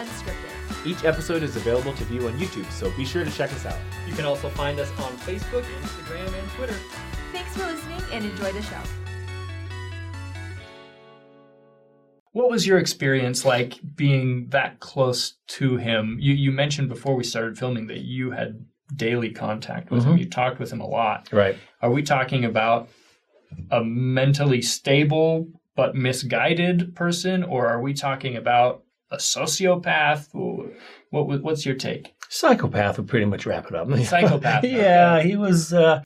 Unscripted. Each episode is available to view on YouTube, so be sure to check us out. You can also find us on Facebook, Instagram, and Twitter. Thanks for listening and enjoy the show. What was your experience like being that close to him? You you mentioned before we started filming that you had daily contact with him. Mm-hmm. You talked with him a lot. Right. Are we talking about a mentally stable but misguided person, or are we talking about a sociopath? What what- what's your take? Psychopath would pretty much wrap it up. Psychopath, yeah, okay. he was. Uh,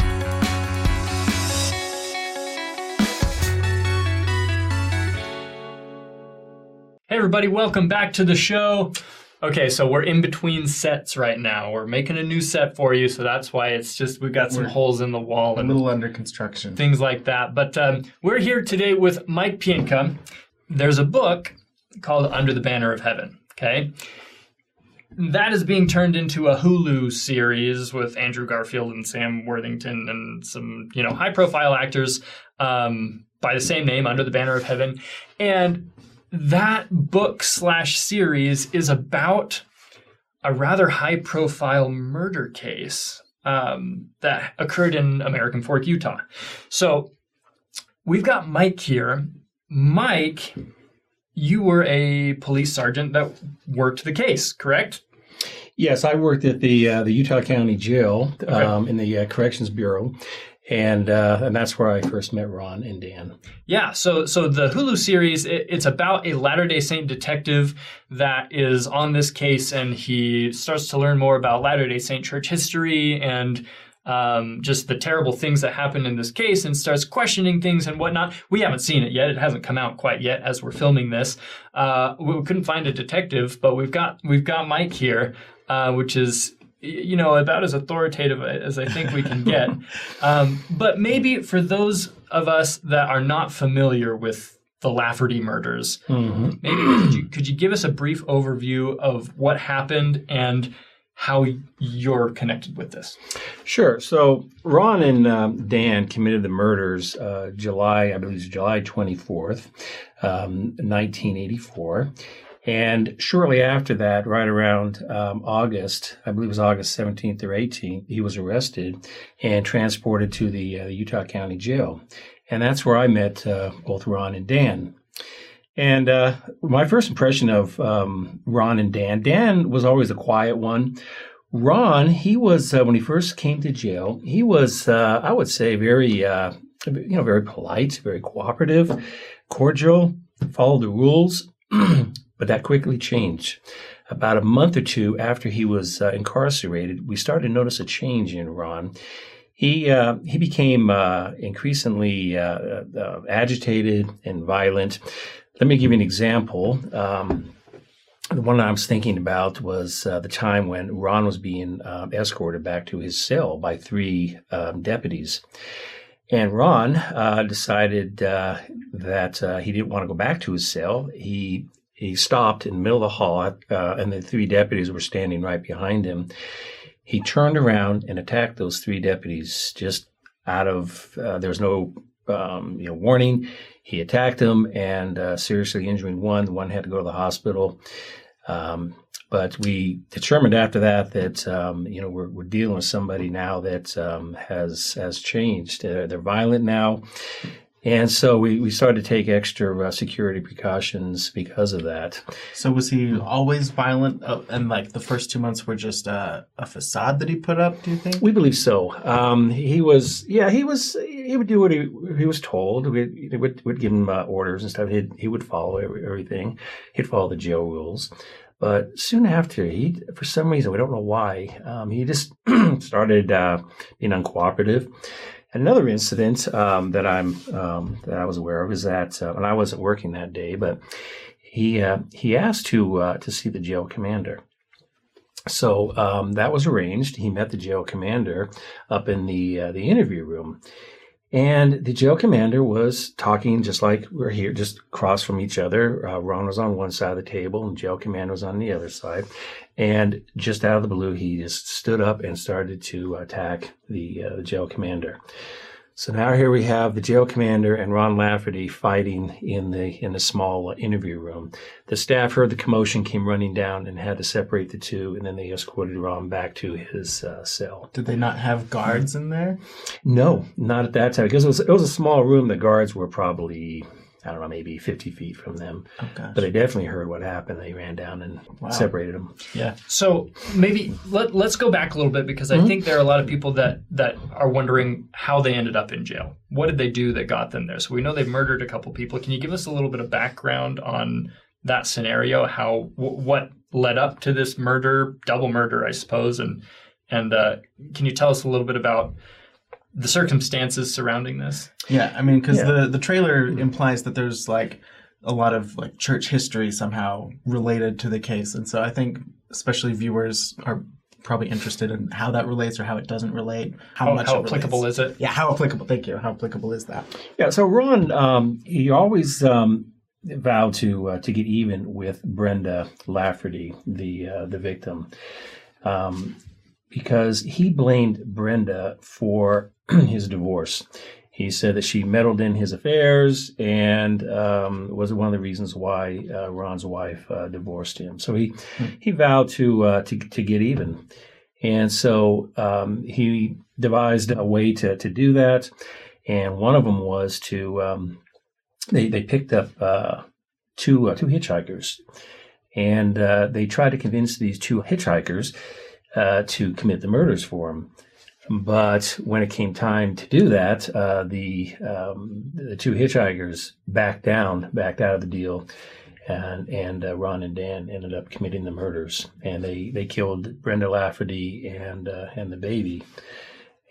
Hey everybody, welcome back to the show. Okay, so we're in between sets right now. We're making a new set for you, so that's why it's just we've got some We're holes in the wall a and little under construction. things like that. But um, we're here today with Mike Pienka. There's a book called Under the Banner of Heaven. Okay. That is being turned into a Hulu series with Andrew Garfield and Sam Worthington and some, you know, high profile actors um, by the same name, Under the Banner of Heaven. And that book slash series is about a rather high profile murder case um, that occurred in American Fork, Utah. So we've got Mike here. Mike, you were a police sergeant that worked the case, correct? yes, I worked at the uh, the Utah County Jail Okay. um, in the uh, Corrections Bureau, and uh, and that's where I first met Ron and Dan. Yeah, so so the Hulu series it, it's about a Latter Day Saint detective that is on this case, and he starts to learn more about Latter Day Saint church history and um, just the terrible things that happened in this case, and starts questioning things and whatnot. We haven't seen it yet; it hasn't come out quite yet as we're filming this. Uh, we couldn't find a detective, but we've got we've got Mike here, uh, which is you know about as authoritative as I think we can get. Um, but maybe for those of us that are not familiar with the Lafferty murders, Mm-hmm. maybe could you, could you give us a brief overview of what happened and how you're connected with this? Sure. So Ron and um, Dan committed the murders uh, July, I believe, it's July twenty fourth, um, nineteen eighty four. And shortly after that, right around um, August, I believe it was August 17th or 18th, he was arrested and transported to the uh, Utah County Jail. And that's where I met uh, both Ron and Dan. And uh, my first impression of um, Ron and Dan, Dan was always a quiet one. Ron, he was uh, when he first came to jail. He was, uh, I would say, very, uh, you know, very polite, very cooperative, cordial, followed the rules. but that quickly changed. About a month or two after he was uh, incarcerated, we started to notice a change in Ron. He uh, he became uh, increasingly agitated and violent. Let me give you an example. Um, the one I was thinking about was uh, the time when Ron was being um, escorted back to his cell by three um, deputies. And Ron uh, decided uh, that uh, he didn't want to go back to his cell. He he stopped in the middle of the hall, uh, and the three deputies were standing right behind him. He turned around and attacked those three deputies just out of uh, there was no um, you know warning. He attacked them and uh, seriously injuring one. The one had to go to the hospital. Um, but we determined after that that um, you know we're, we're dealing with somebody now that um, has has changed. They're, they're violent now, and so we, we started to take extra uh, security precautions because of that. So was he always violent? Uh, and like the first two months were just uh, a facade that he put up? Do you think? We believe so. Um, he was, yeah, he was. He would do what he, he was told. We would would give him uh, orders and stuff. He'd, he would follow every, everything. He'd follow the jail rules. But soon after, he, for some reason, we don't know why, um, he just started uh, being uncooperative. Another incident um, that I'm um, that I was aware of is that, uh, and I wasn't working that day, but he uh, he asked to uh, to see the jail commander. So um, that was arranged. He met the jail commander up in the uh, the interview room, and the jail commander was talking just like we're here, just across from each other. Uh, Ron was on one side of the table, and jail commander was on the other side. And just out of the blue, he just stood up and started to attack the, uh, the jail commander. So now here we have the jail commander and Ron Lafferty fighting in the in the small interview room. The staff heard the commotion, came running down, and had to separate the two, and then they escorted Ron back to his uh, cell. Did they not have guards in there? No, not at that time because it was it was a small room. The guards were probably I don't know maybe fifty feet from them, Oh gosh. but they definitely heard what happened. They ran down and Wow. separated them. yeah. So maybe let, let's go back a little bit because I Mm-hmm. think there are a lot of people that that are wondering how they ended up in jail. What did they do that got them there? So we know they've murdered a couple people. Can you give us a little bit of background on that scenario? How w- what led up to this murder, double murder, I suppose, and and uh, can you tell us a little bit about the circumstances surrounding this? Yeah, I mean, because Yeah. the the trailer implies that there's like a lot of like church history somehow related to the case, and so I think especially viewers are probably interested in how that relates or how it doesn't relate, how, How, much how applicable relates. is it? Yeah, how applicable? Thank you. How applicable is that? Yeah, so Ron, um, he always um, vowed to uh, to get even with Brenda Lafferty, the uh, the victim, um, because he blamed Brenda for his divorce. He said that she meddled in his affairs and um, was one of the reasons why uh, Ron's wife uh, divorced him. So he he vowed to uh, to to get even, and so um, he devised a way to to do that and one of them was to um, they they picked up uh, two uh, two hitchhikers, and uh, they tried to convince these two hitchhikers uh, to commit the murders for him. But when it came time to do that, uh, the um, the two hitchhikers backed down, backed out of the deal, and and uh, Ron and Dan ended up committing the murders, and they they killed Brenda Lafferty and uh, and the baby.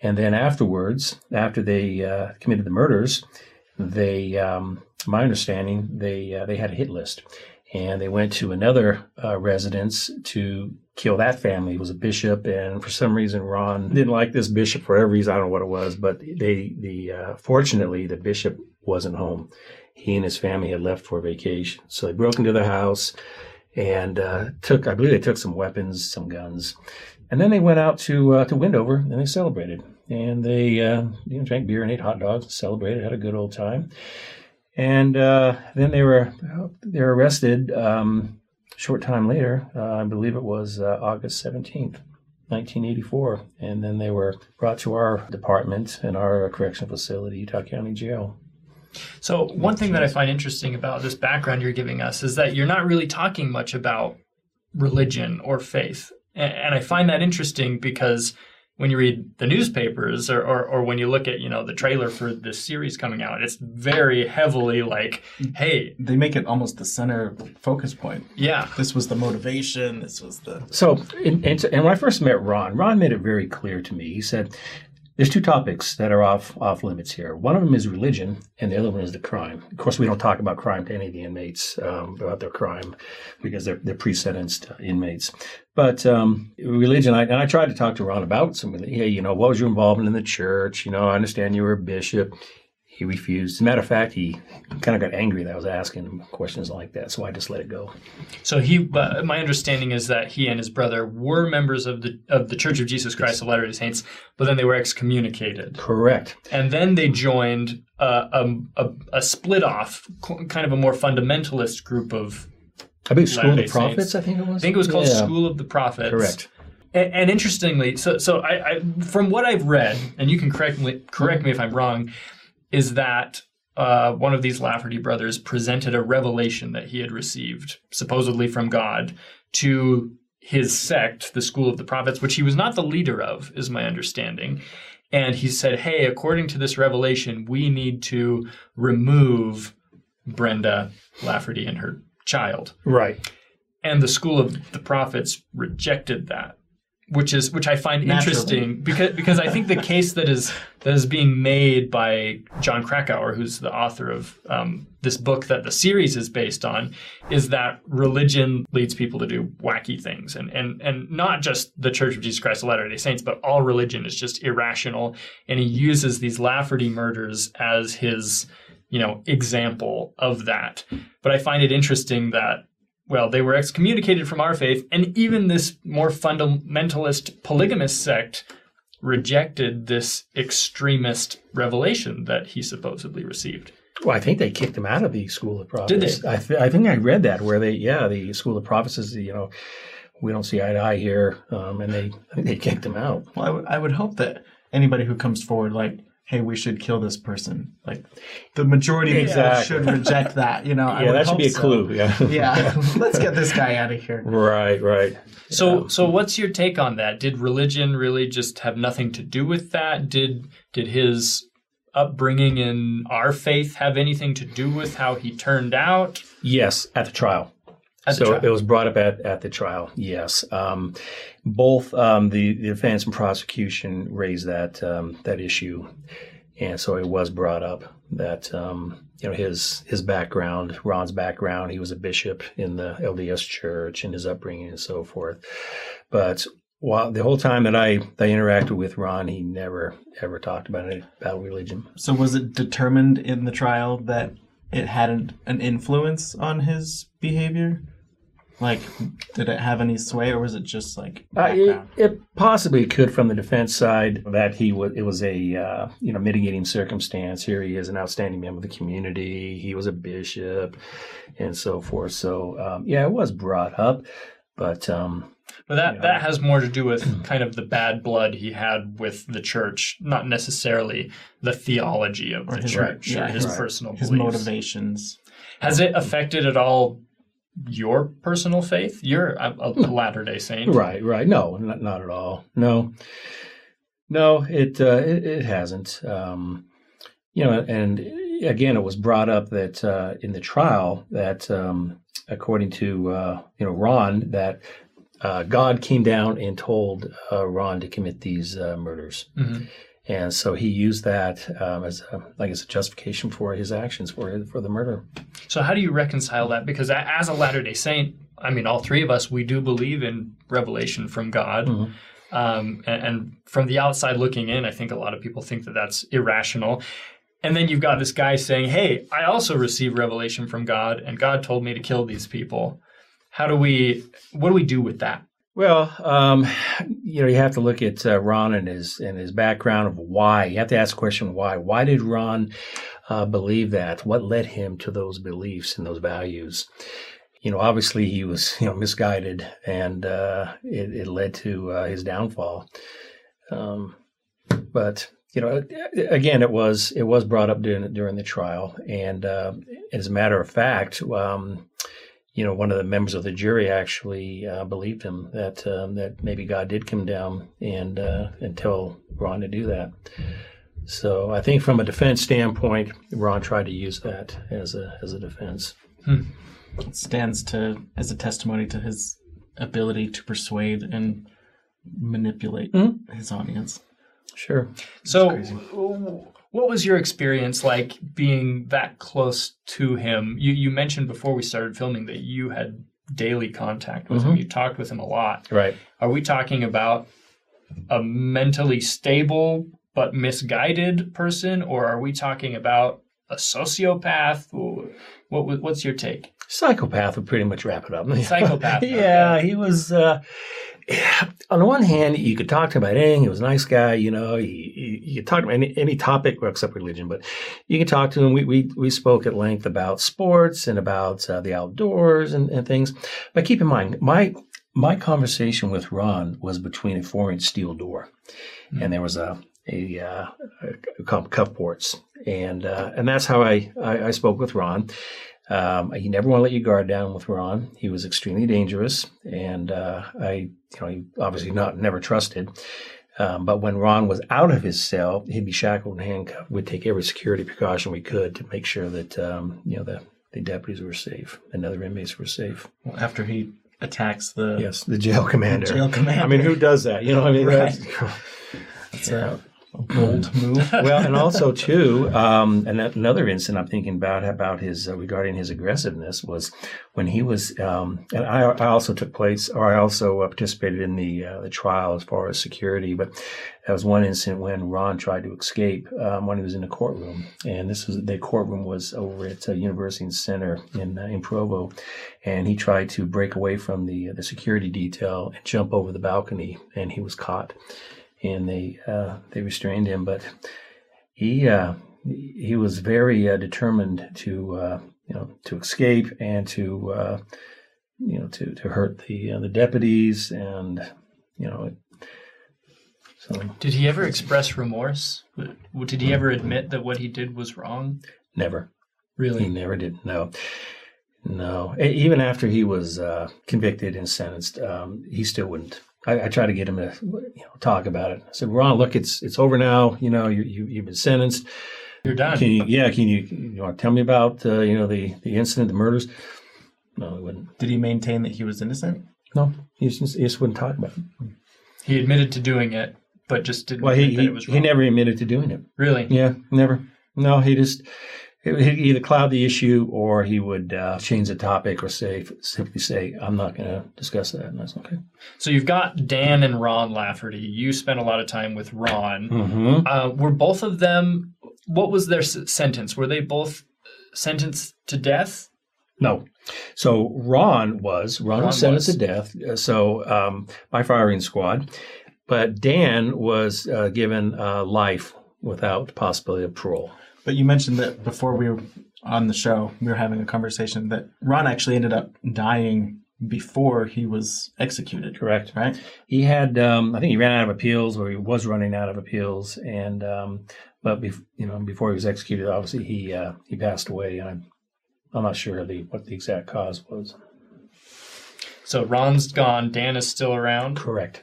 And then afterwards, after they uh, committed the murders, they, um, my understanding, they uh, they had a hit list, and they went to another residence to kill that family. It was a bishop, and for some reason, Ron didn't like this bishop for every reason. I don't know what it was, but they the uh, fortunately the bishop wasn't home. He and his family had left for vacation, so they broke into the house and uh, took, I believe, they took some weapons, some guns. And then they went out to uh, to Wendover and they celebrated. And they uh, you know, drank beer and ate hot dogs, and celebrated, had a good old time. And uh, then they were they were arrested um, short time later. Uh, I believe it was uh, August seventeenth, nineteen eighty four. And then they were brought to our department in our correctional facility, Utah County Jail. So one thing that I find interesting about this background you're giving us is that you're not really talking much about religion or faith, and I find that interesting because when you read the newspapers or, or, or when you look at you know the trailer for this series coming out, it's very heavily like, hey, They make it almost the center focus point. yeah, This was the motivation. This was the So, and, and, and when I first met Ron, Ron made it very clear to me. He said, "There's two topics that are off off limits here. One of them is religion, and the other one is the crime. Of course, we don't talk about crime to any of the inmates um, about their crime because they're they're pre-sentenced uh, inmates. But um, religion, I, and I tried to talk to Ron about some. Hey, you know, what was your involvement in the church? You know, I understand you were a bishop." He refused. As a matter of fact, he kind of got angry that I was asking him questions like that, so I just let it go. So he, uh, my understanding is that he and his brother were members of the of the Church of Jesus Christ of Latter Day Saints, but then they were excommunicated, Correct. and then they joined uh, a, a, a split off, kind of a more fundamentalist group of. I believe School of the Prophets. Saints. I think it was. I think it was called Yeah. School of the Prophets. Correct. And, and interestingly, so so I, I from what I've read, and you can correct me correct me if I'm wrong, is that uh, one of these Lafferty brothers presented a revelation that he had received, supposedly from God, to his sect, the School of the Prophets, which he was not the leader of, is my understanding. And he said, "Hey, according to this revelation, we need to remove Brenda Lafferty and her child." Right. and the school of the prophets rejected that which is which I find Naturally. interesting because because I think the case that is that is being made by Jon Krakauer, who's the author of um, this book that the series is based on, is that religion leads people to do wacky things, and and and not just the Church of Jesus Christ of Latter Day Saints, but all religion is just irrational, and he uses these Lafferty murders as his you know example of that. But I find it interesting that well, they were excommunicated from our faith, and even this more fundamentalist polygamist sect rejected this extremist revelation that he supposedly received. Well, I think they kicked him out of the School of Prophets. Did they? I, th- I think I read that where they, yeah, the School of Prophets is, you know, we don't see eye to eye here, um, and they, I think they kicked him out. Well, I would- I would hope that anybody who comes forward, like, hey, we should kill this person, like, the majority of people should reject that. You know, yeah, would that should be a so. clue. Yeah. Yeah, let's get this guy out of here. right, right. So, so what's your take on that? Did religion really just have nothing to do with that? Did did his upbringing in our faith have anything to do with how he turned out? Yes, at the trial. At so it was brought up at, at the trial. Yes, um, both um, the, the defense and prosecution raised that um, that issue, and so it was brought up that um, you know his his background, Ron's background. He was a bishop in the LDS Church, and his upbringing and so forth. But while the whole time that I I interacted with Ron, he never ever talked about it about religion. So, was it determined in the trial that it had an, an influence on his behavior? Like, did it have any sway, or was it just like Uh, it, it possibly could from the defense side that he was it was a uh, you know mitigating circumstance. Here he is, an outstanding member of the community. He was a bishop, and so forth. So um, yeah, it was brought up, but um, But that Yeah. that has more to do with kind of the bad blood he had with the church, not necessarily the theology of Or the his- church yeah, or his his- personal his beliefs. motivations? Has it affected at all your personal faith? You're a, a Latter Day Saint, right, right, no, not, not at all. No, no, it uh, it, it hasn't. Um, you know, and again, it was brought up that uh, in the trial that um, according to uh, you know Ron that uh, God came down and told uh, Ron to commit these uh, murders, Mhm. And so he used that um, as a, like as a justification for his actions for for the murder. So how do you reconcile that? Because as a Latter Day Saint, I mean, all three of us, we do believe in revelation from God. Mhm. Um, and, and from the outside looking in, I think a lot of people think that that's irrational. And then you've got this guy saying, "Hey, I also received revelation from God, and God told me to kill these people." How do we? What do we do with that? Well, um, you know, you have to look at uh, Ron and his and his background of why. You have to ask the question why. Why did Ron uh, believe that? What led him to those beliefs and those values? You know, obviously he was you know misguided, and uh, it, it led to uh, his downfall. Um, but you know, again, it was it was brought up during during the trial, and uh, as a matter of fact. Um, you know, one of the members of the jury actually uh, believed him that um, that maybe God did come down and uh, and tell Ron to do that. So I think from a defense standpoint, Ron tried to use that as a as a defense. It stands to as a testimony to his ability to persuade and manipulate Mhm. his audience. Sure. So, crazy. What was your experience like being that close to him? You you mentioned before we started filming that you had daily contact with him. Mhm. You talked with him a lot. Right. Are we talking about a mentally stable but misguided person, or are we talking about a sociopath? What what- what's your take? Psychopath would pretty much wrap it up. Psychopath, yeah, he was. Uh, on the one hand, you could talk to him about anything. He was a nice guy, you know. He, you could talk to him any any topic, well, except religion, but you could talk to him. We we, we spoke at length about sports and about uh, the outdoors and, and things. But keep in mind, my my conversation with Ron was between a four inch steel door, and there was a a, uh, a cuff cuff ports, and uh, and that's how I, I I spoke with Ron. Um, you never want to let your guard down with Ron. He was extremely dangerous, and uh, I, you know, he obviously not never trusted. Um, but when Ron was out of his cell, he'd be shackled and handcuffed. We'd take every security precaution we could to make sure that um, you know the, the deputies were safe and other inmates were safe. Well, after he attacks the Yes, the jail commander. jail commander. I mean, who does that? You know, I mean, Right. that's- It's a bold move. well, and also too, um, and another incident I'm thinking about about his uh, regarding his aggressiveness was when he was, um, and I, I also took place, or I also uh, participated in the uh, the trial as far as security. But that was one incident when Ron tried to escape um, when he was in the courtroom, and this was the courtroom was over at uh, University Center in uh, in Provo, and he tried to break away from the the security detail and jump over the balcony, and he was caught and they uh, they restrained him. But he uh, he was very uh, determined to uh, you know to escape and to uh, you know to to hurt the uh, the deputies and you know. So Did he ever express remorse? Did he ever admit that what he did was wrong? never. He Really? never did. No, no. Even after he was uh, convicted and sentenced, um, he still wouldn't. I, I tried to get him to you know, talk about it. I said, "Ron, look, it's it's over now. You know, you, you you've been sentenced. You're done. Can you, yeah, can you you want to tell me about uh, you know the the incident, the murders?" No, he wouldn't. Did he maintain that he was innocent? No, he just, he just wouldn't talk about it. He admitted to doing it, but just didn't Well, he that he, it was he never admitted to doing it. Really? Yeah, never. No, he just he'd either cloud the issue or he would uh, change the topic or say simply say, "I'm not going to discuss that," and that's okay. So you've got Dan and Ron Lafferty. You spent a lot of time with Ron. Mm-hmm. Uh, were both of them? What was their s- sentence? Were they both sentenced to death? No. So Ron was Ron, Ron was sentenced was. to death. uh, So um, by firing squad, but Dan was uh, given uh, life without possibility of parole. But you mentioned that before we were on the show, we were having a conversation that Ron actually ended up dying before he was executed, Correct. right? He had, um, I think, he ran out of appeals, or he was running out of appeals, and um, but bef- you know, before he was executed, obviously he uh, he passed away, and I'm I'm not sure the what the exact cause was. So Ron's gone. Dan is still around, Correct.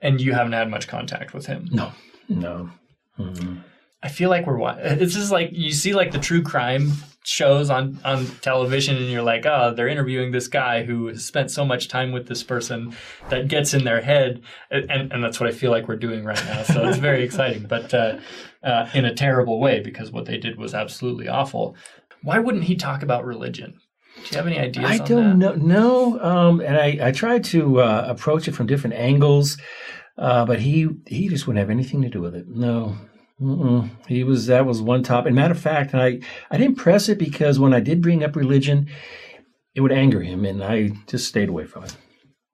and you haven't had much contact with him. No. No. Mm. I feel like we're wa- it's just like you see like the true crime shows on on television and you're like oh they're interviewing this guy who has spent so much time with this person that gets in their head and and that's what I feel like we're doing right now so it's very exciting but uh, uh, in a terrible way because what they did was absolutely awful why wouldn't he talk about religion do you have any ideas I on don't know. No, um, and I, I tried to uh, approach it from different angles, uh, but he he just wouldn't have anything to do with it. No, Mm-mm. he was that was one topic. matter of fact, I I didn't press it because when I did bring up religion, it would anger him, and I just stayed away from it.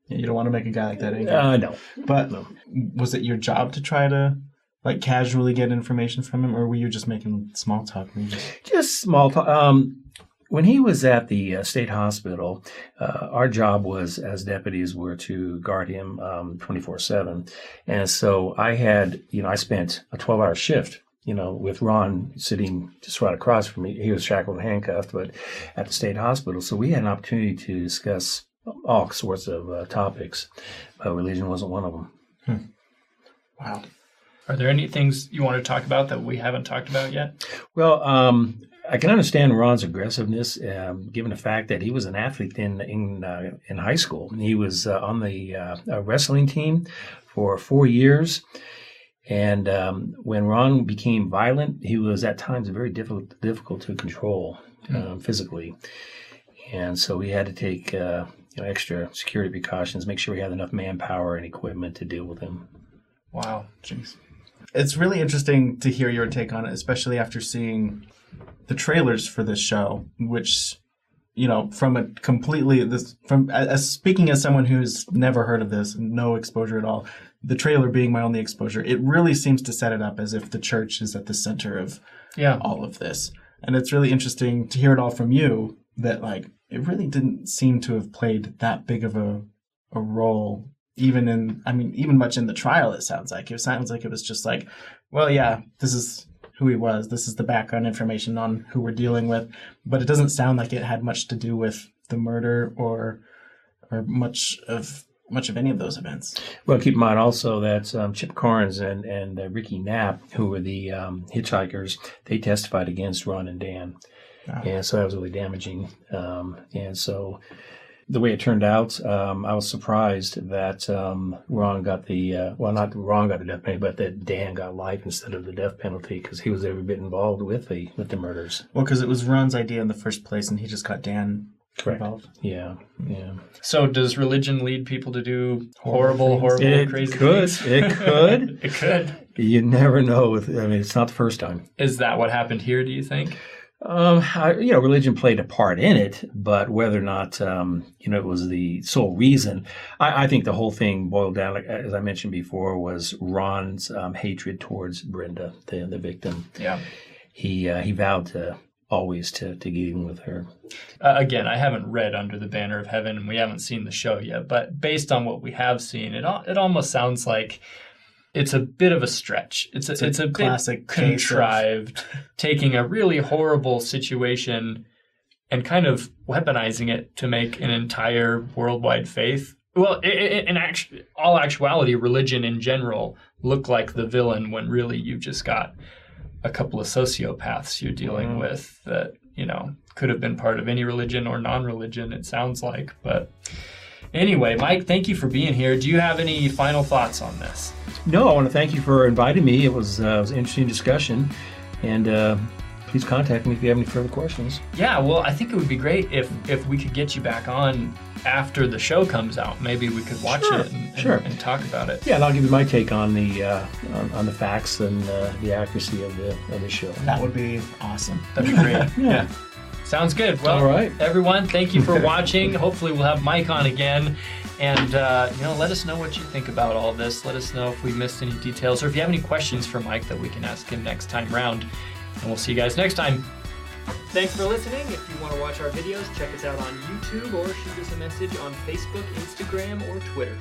Yeah, you don't want to make a guy like that angry. Uh, no, but no. was it your job to try to like casually get information from him, or were you just making small talk? Just- just small talk. Um, when he was at the uh, state hospital, uh, our job was as deputies were to guard him twenty four seven, and so I had you know I spent a twelve hour shift. You know, with Ron sitting just right across from me, he was shackled and handcuffed, but at the state hospital. So we had an opportunity to discuss all sorts of uh, topics, but religion wasn't one of them. wow. Are there any things you want to talk about that we haven't talked about yet? Well, um, I can understand Ron's aggressiveness, um, given the fact that he was an athlete in in uh, in high school. He was uh, on the uh, wrestling team for four years, and um, when Ron became violent, he was at times very difficult difficult to control um, physically, and so we had to take uh, you know, extra security precautions, make sure we had enough manpower and equipment to deal with him. Wow. Jeez. It's really interesting to hear your take on it, especially after seeing the trailers for this show, which, you know, from a completely this from as speaking as someone who's never heard of this, no exposure at all. The trailer being my only exposure, it really seems to set it up as if the church is at the center of Yeah. all of this. And it's really interesting to hear it all from you that like it really didn't seem to have played that big of a a role even in I mean even much in the trial it sounds like. It sounds like it was just like, well yeah, this is who he was. This is the background information on who we're dealing with, but it doesn't sound like it had much to do with the murder or or much of much of any of those events. Well, keep in mind also that um, Chip Carnes and and uh, Ricky Knapp, who were the um, hitchhikers, they testified against Ron and Dan, Wow. and so that was really damaging. Um, and so, the way it turned out, um, I was surprised that um, Ron got the uh, well, not Ron got the death penalty, but that Dan got life instead of the death penalty because he was every bit involved with the with the murders. Well, because it was Ron's idea in the first place, and he just got Dan Correct. involved. Yeah, yeah. So does religion lead people to do horrible, horrible, crazy? It crazy could. things? It could. it could. You never know. With I mean, it's not the first time. Is that what happened here? Do you think? Um, I, you know, religion played a part in it, but whether or not um, you know it was the sole reason, I, I, think the whole thing boiled down, as I mentioned before, was Ron's um, hatred towards Brenda, the the victim. Yeah, he uh, he vowed to always to to get even with her. Uh, again, I haven't read Under the Banner of Heaven, and we haven't seen the show yet. But based on what we have seen, it it almost sounds like it's a bit of a stretch. It's a, it's a, it's a classic contrived, taking a really horrible situation and kind of weaponizing it to make an entire worldwide faith. Well, in actu- all actuality, religion in general look like the villain when really you've just got a couple of sociopaths you're dealing mm. with that you know could have been part of any religion or non-religion. It sounds like, but anyway, Mike, thank you for being here. Do you have any final thoughts on this? No, I want to thank you for inviting me. It was, uh, it was an interesting discussion, and uh, please contact me if you have any further questions. Yeah, well, I think it would be great if if we could get you back on after the show comes out. Maybe we could watch sure, it and, sure. and, and, talk about it. Yeah, and I'll give you my take on the uh, on, on, the facts and uh, the accuracy of the of the show. That would be awesome. That'd be great. yeah. yeah. Sounds good. Well, All right. everyone, thank you for watching. Hopefully, we'll have Mike on again. And uh, you know, let us know what you think about all this. Let us know if we missed any details, or if you have any questions for Mike that we can ask him next time round. And we'll see you guys next time. Thanks for listening. If you want to watch our videos, check us out on YouTube or shoot us a message on Facebook, Instagram, or Twitter.